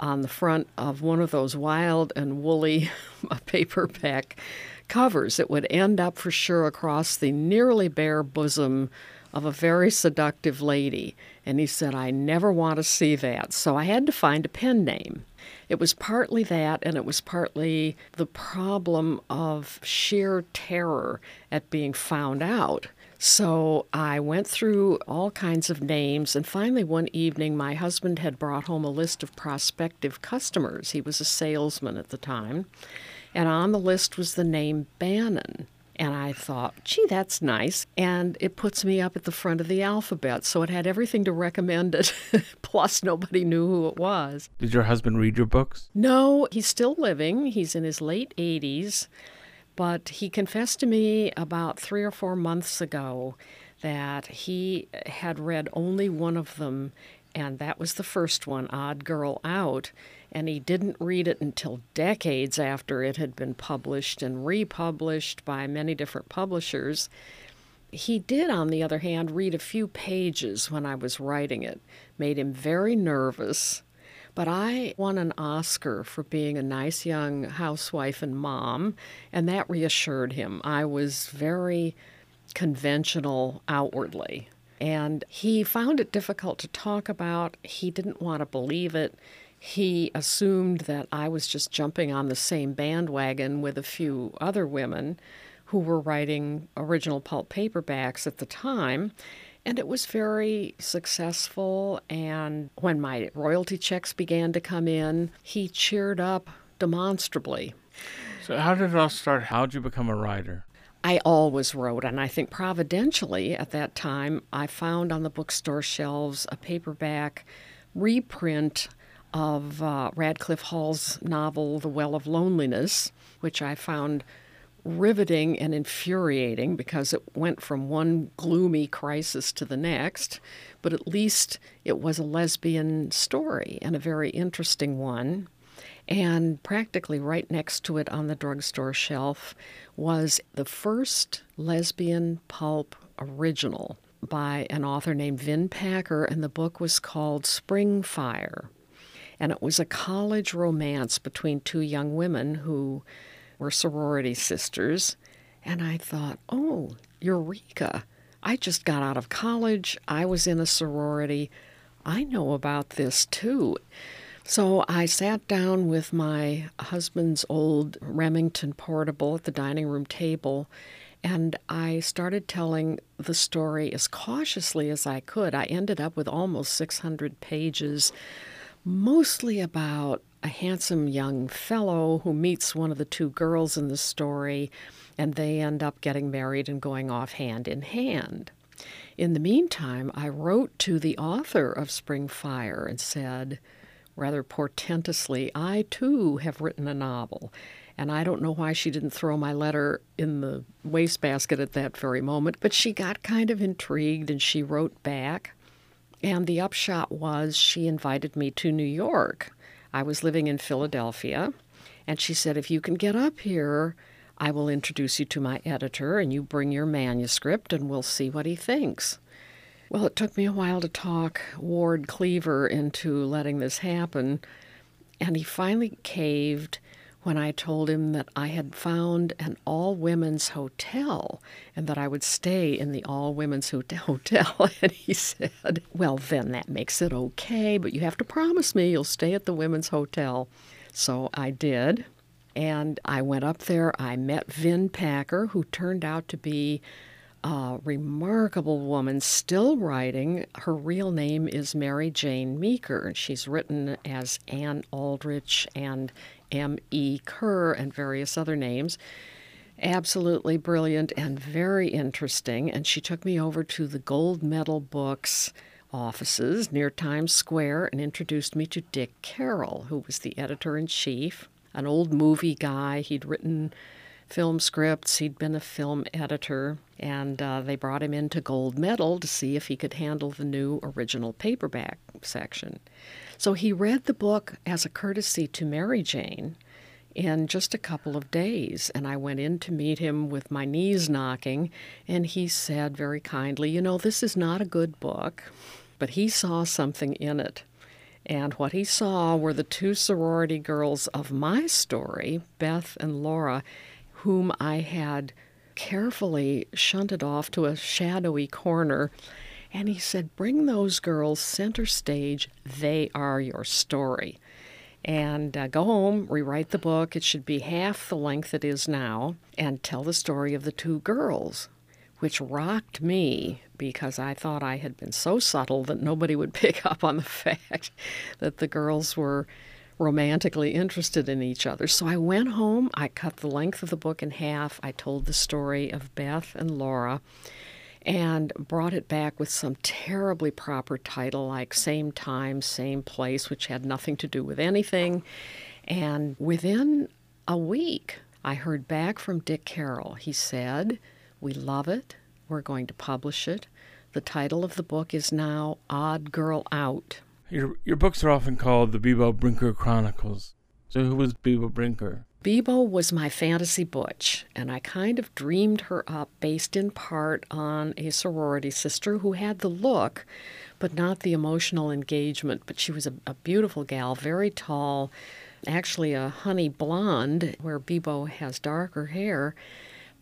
on the front of one of those wild and woolly paperback covers. It would end up for sure across the nearly bare bosom of a very seductive lady. And he said, I never want to see that. So I had to find a pen name. It was partly that, and it was partly the problem of sheer terror at being found out. So I went through all kinds of names, and finally, one evening, my husband had brought home a list of prospective customers. He was a salesman at the time, and on the list was the name Bannon. And I thought, gee, that's nice. And it puts me up at the front of the alphabet. So it had everything to recommend it. Plus, nobody knew who it was. Did your husband read your books? No, he's still living. He's in his late 80s. But he confessed to me about three or four months ago that he had read only one of them, and that was the first one, Odd Girl Out and he didn't read it until decades after it had been published and republished by many different publishers. He did, on the other hand, read a few pages when I was writing it, made him very nervous. But I won an Oscar for being a nice young housewife and mom, and that reassured him. I was very conventional outwardly. And he found it difficult to talk about. He didn't want to believe it he assumed that I was just jumping on the same bandwagon with a few other women who were writing original pulp paperbacks at the time. And it was very successful. And when my royalty checks began to come in, he cheered up demonstrably. So, how did it all start? How did you become a writer? I always wrote, and I think providentially at that time, I found on the bookstore shelves a paperback reprint of uh, Radclyffe Hall's novel, The Well of Loneliness, which I found riveting and infuriating because it went from one gloomy crisis to the next, but at least it was a lesbian story and a very interesting one. And practically right next to it on the drugstore shelf was the first lesbian pulp original by an author named Vin Packer, and the book was called Spring Fire and it was a college romance between two young women who were sorority sisters. And I thought, oh, Eureka! I just got out of college. I was in a sorority. I know about this too. So I sat down with my husband's old Remington portable at the dining room table and I started telling the story as cautiously as I could. I ended up with almost 600 pages mostly about a handsome young fellow who meets one of the two girls in the story, and they end up getting married and going off hand in hand. In the meantime, I wrote to the author of Spring Fire and said, rather portentously, I too have written a novel. And I don't know why she didn't throw my letter in the wastebasket at that very moment, but she got kind of intrigued and she wrote back. And the upshot was she invited me to New York. I was living in Philadelphia, and she said, If you can get up here, I will introduce you to my editor, and you bring your manuscript, and we'll see what he thinks. Well, it took me a while to talk Ward Cleaver into letting this happen, and he finally caved when I told him that I had found an all women's hotel and that I would stay in the all women's hotel. And he said, Well, then that makes it okay, but you have to promise me you'll stay at the women's hotel. So I did. And I went up there. I met Vin Packer, who turned out to be a remarkable woman, still writing. Her real name is Marijane Meaker, she's written as Ann Aldrich and M. E. Kerr and various other names. Absolutely brilliant and very interesting. And she took me over to the Gold Medal Books offices near Times Square and introduced me to Dick Carroll, who was the editor in chief, an old movie guy. He'd written film scripts, he'd been a film editor, and uh, they brought him into Gold Medal to see if he could handle the new original paperback section. So he read the book as a courtesy to Marijane in just a couple of days. And I went in to meet him with my knees knocking, and he said very kindly, You know, this is not a good book, but he saw something in it. And what he saw were the two sorority girls of my story, Beth and Laura, whom I had carefully shunted off to a shadowy corner. And he said, Bring those girls center stage. They are your story. And uh, go home, rewrite the book. It should be half the length it is now, and tell the story of the two girls, which rocked me because I thought I had been so subtle that nobody would pick up on the fact that the girls were romantically interested in each other. So I went home, I cut the length of the book in half, I told the story of Beth and Laura, and brought it back with some terribly proper title like Same Time, Same Place, which had nothing to do with anything. And within a week, I heard back from Dick Carroll. He said, We love it. We're going to publish it. The title of the book is now Odd Girl Out. Your, your books are often called the Beebo Brinker Chronicles. So, who was Beebo Brinker? Beebo was my fantasy butch, and I kind of dreamed her up based in part on a sorority sister who had the look, but not the emotional engagement. But she was a, a beautiful gal, very tall, actually a honey blonde, where Beebo has darker hair.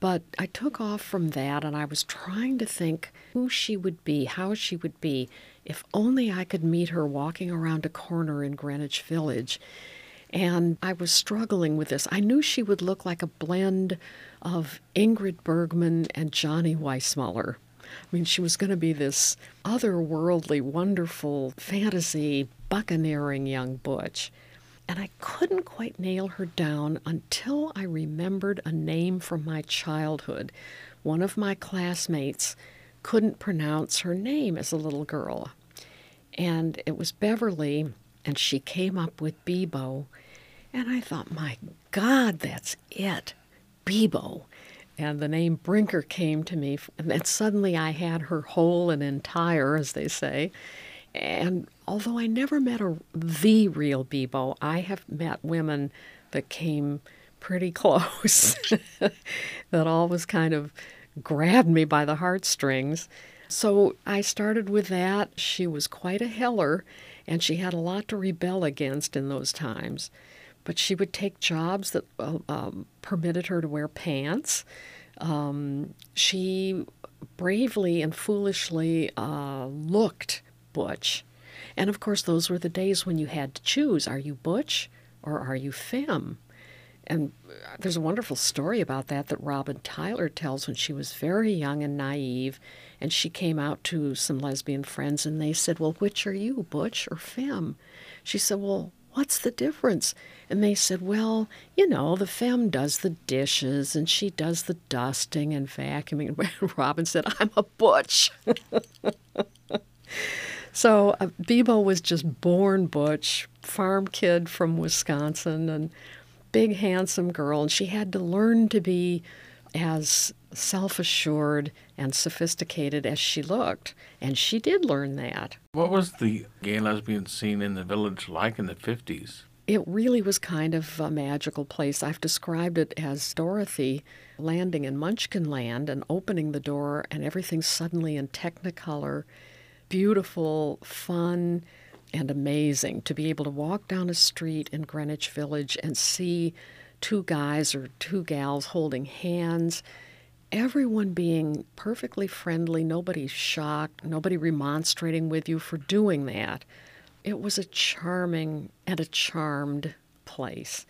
But I took off from that and I was trying to think who she would be, how she would be, if only I could meet her walking around a corner in Greenwich Village. And I was struggling with this. I knew she would look like a blend of Ingrid Bergman and Johnny Weissmuller. I mean, she was going to be this otherworldly, wonderful, fantasy, buccaneering young butch. And I couldn't quite nail her down until I remembered a name from my childhood. One of my classmates couldn't pronounce her name as a little girl. And it was Beverly, and she came up with Beebo. And I thought, my God, that's it, Beebo. And the name Brinker came to me, and then suddenly I had her whole and entire, as they say. And although I never met a, the real Beebo, I have met women that came pretty close, that all was kind of grabbed me by the heartstrings. So I started with that. She was quite a heller, and she had a lot to rebel against in those times. But she would take jobs that uh, um, permitted her to wear pants. Um, she bravely and foolishly uh, looked butch. And of course, those were the days when you had to choose are you butch or are you femme? And there's a wonderful story about that that Robin Tyler tells when she was very young and naive, and she came out to some lesbian friends, and they said, Well, which are you, butch or femme? She said, Well, what's the difference? And they said, Well, you know, the femme does the dishes and she does the dusting and vacuuming. And Robin said, I'm a butch. so uh, Beebo was just born butch, farm kid from Wisconsin, and big, handsome girl, and she had to learn to be as self assured and sophisticated as she looked. And she did learn that. What was the gay lesbian scene in the village like in the 50s? It really was kind of a magical place. I've described it as Dorothy landing in Munchkin Land and opening the door, and everything suddenly in technicolor, beautiful, fun and amazing to be able to walk down a street in Greenwich Village and see two guys or two gals holding hands, everyone being perfectly friendly, nobody shocked, nobody remonstrating with you for doing that. It was a charming and a charmed place.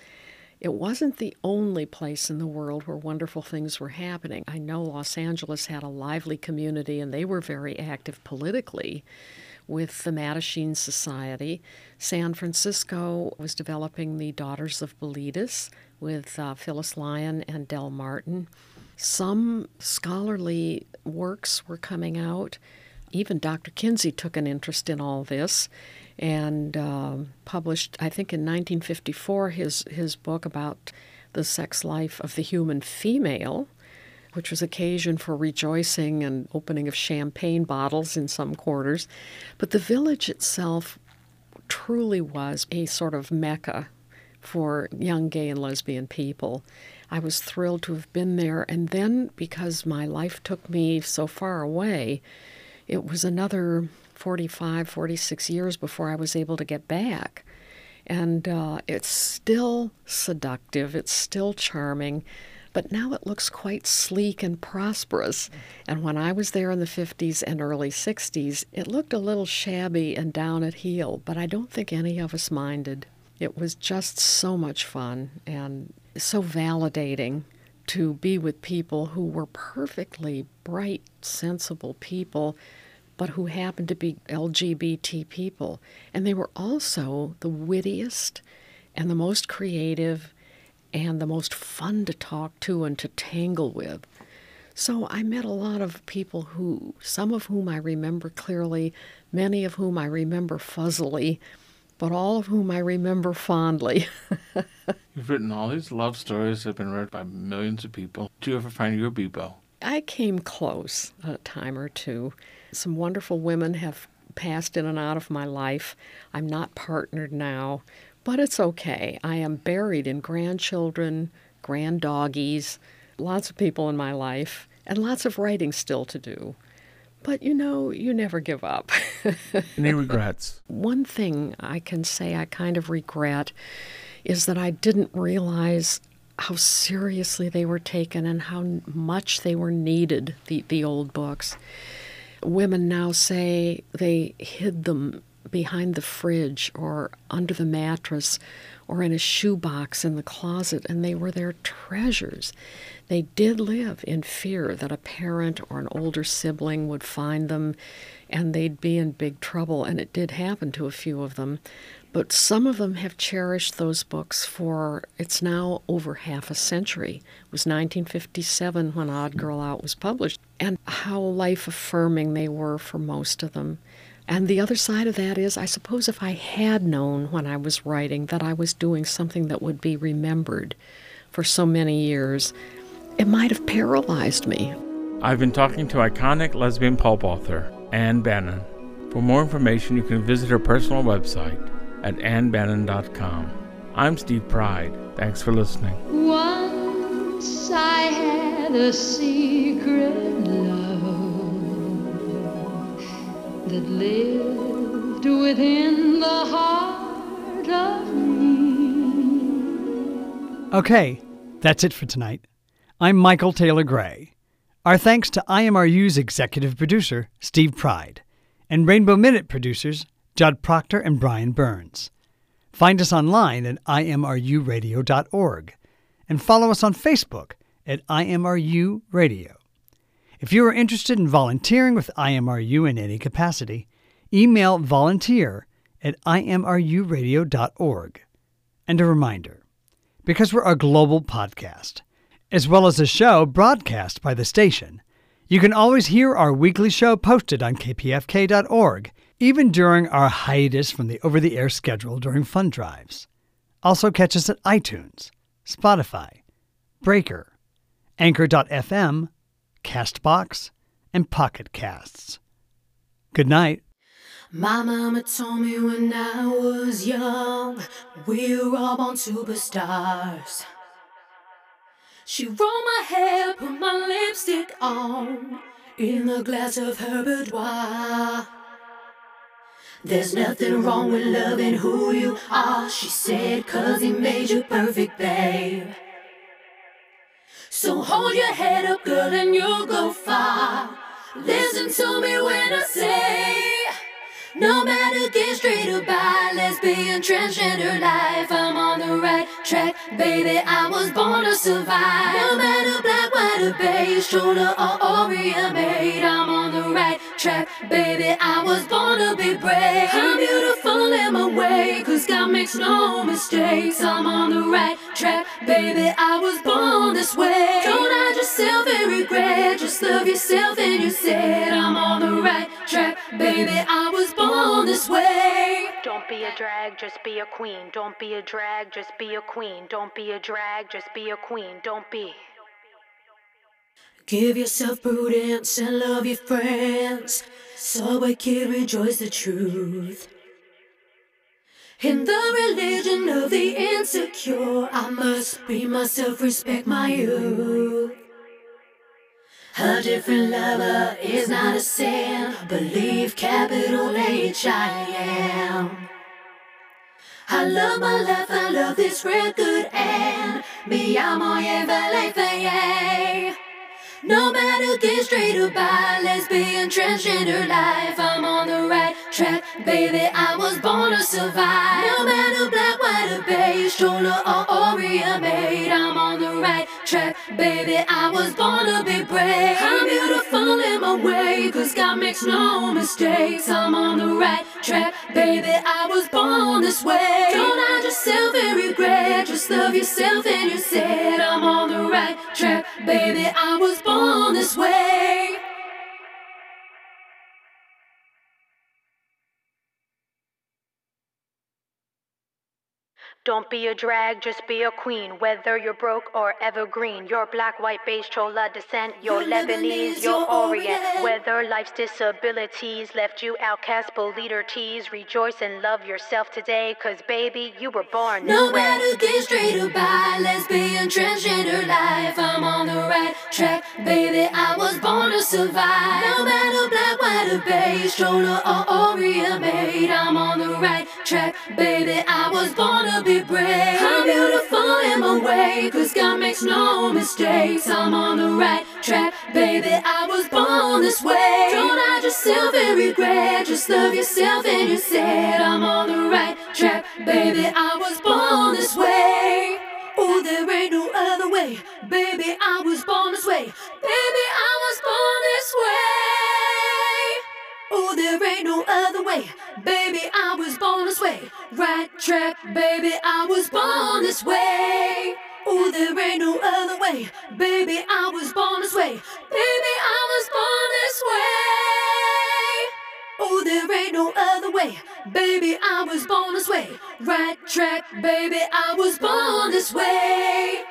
It wasn't the only place in the world where wonderful things were happening. I know Los Angeles had a lively community and they were very active politically with the Mattachine Society. San Francisco was developing the Daughters of Bilitis with uh, Phyllis Lyon and Del Martin. Some scholarly works were coming out. Even Dr. Kinsey took an interest in all this and uh, published, I think in 1954, his, his book about the sex life of the human female, which was occasion for rejoicing and opening of champagne bottles in some quarters. But the village itself truly was a sort of mecca for young gay and lesbian people. I was thrilled to have been there. And then, because my life took me so far away, it was another 45, 46 years before I was able to get back. And uh, it's still seductive, it's still charming, but now it looks quite sleek and prosperous. And when I was there in the 50s and early 60s, it looked a little shabby and down at heel, but I don't think any of us minded. It was just so much fun and so validating to be with people who were perfectly bright, sensible people but who happened to be LGBT people. And they were also the wittiest and the most creative and the most fun to talk to and to tangle with. So I met a lot of people who, some of whom I remember clearly, many of whom I remember fuzzily, but all of whom I remember fondly. You've written all these love stories that have been read by millions of people. Did you ever find your Beebo? I came close a time or two. Some wonderful women have passed in and out of my life. I'm not partnered now, but it's okay. I am buried in grandchildren, grand doggies, lots of people in my life, and lots of writing still to do. But you know, you never give up. Any regrets? One thing I can say I kind of regret is that I didn't realize how seriously they were taken and how much they were needed, the, the old books. Women now say they hid them behind the fridge or under the mattress or in a shoebox in the closet, and they were their treasures. They did live in fear that a parent or an older sibling would find them and they'd be in big trouble, and it did happen to a few of them. But some of them have cherished those books for it's now over half a century. It was 1957 when Odd Girl Out was published, and how life affirming they were for most of them. And the other side of that is, I suppose if I had known when I was writing that I was doing something that would be remembered for so many years, it might have paralyzed me. I've been talking to iconic lesbian pulp author Ann Bannon. For more information, you can visit her personal website at annbannon.com. I'm Steve Pride. Thanks for listening. Once I had a secret that lived within the heart of me. Okay, that's it for tonight. I'm Michael Taylor Gray. Our thanks to IMRU's executive producer, Steve Pride, and Rainbow Minute producers, Judd Proctor and Brian Burns. Find us online at imruradio.org and follow us on Facebook at IMRU Radio. If you are interested in volunteering with IMRU in any capacity, email volunteer at imruradio.org. And a reminder because we're a global podcast, as well as a show broadcast by the station, you can always hear our weekly show posted on kpfk.org even during our hiatus from the over the air schedule during fund drives. Also, catch us at iTunes, Spotify, Breaker, Anchor.fm, Castbox, and Pocket Casts. Good night. My mama told me when I was young, we're all born superstars. She rolled my hair, put my lipstick on in a glass of her boudoir. There's nothing wrong with loving who you are, she said, cause he made you perfect, babe. So hold your head up, girl, and you'll go far. Listen to me when I say, no matter gay, straight or bi, lesbian, transgender life, I'm on the right track, baby. I was born to survive. No matter black, white, or beige, shoulder or Orient made, I'm on the right track, baby. I was born to be brave. I'm beautiful in my way, cause God makes no mistakes. I'm on the right track, baby. I was born this way. Don't hide yourself and regret, just love yourself and you said, I'm on the right track, baby. I was born this way. Don't be a drag, just be a queen. Don't be a drag, just be a queen. Don't be a drag, just be a queen. Don't be. Give yourself prudence and love your friends. so Subway kid, rejoice the truth. In the religion of the insecure, I must be myself, respect my youth. A different lover is not a sin. Believe capital H I am. I love my life, I love this record, and me amo y feliz, no matter gay, straight or bi, lesbian, transgender life, I'm on the right track, baby. I was born to survive. No matter black, white, or beige, shoulder or Orient made, I'm on the right track, baby. I was born to be brave. I'm beautiful in my way, cause God makes no mistakes. I'm on the right track, baby. I was born this way. Don't hide yourself and regret, just love yourself and you said, I'm on the right track, baby. I was born this way. Don't be a drag, just be a queen. Whether you're broke or evergreen, you're black, white, beige, chola descent, you're You're Lebanese, you're Orient. Whether life's disabilities left you outcast, bullied or teased, rejoice and love yourself today, cause baby, you were born this No way. matter gay, straight or bi, lesbian, transgender life, I'm on the right track, baby. I was born to survive. No matter black, white, or beige, shoulder or Orient made, I'm on the right track, baby. I was born to be brave. I'm beautiful in my way, cause God makes no mistakes. I'm on the right track, baby. I was born this way. Don't hide yourself and regret, just love yourself and you said, I'm on the right track, baby. I was born this way. Oh, there ain't no other way, baby. I was born this way, baby. I was born this way. Oh, there ain't no other way, baby. I was born this way. Right track, baby. I was born this way. Oh, there ain't no other way, baby. I was born this way, baby. I was born this way. Oh, there ain't no other way, baby. I was born this way. Right track, baby. I was born this way.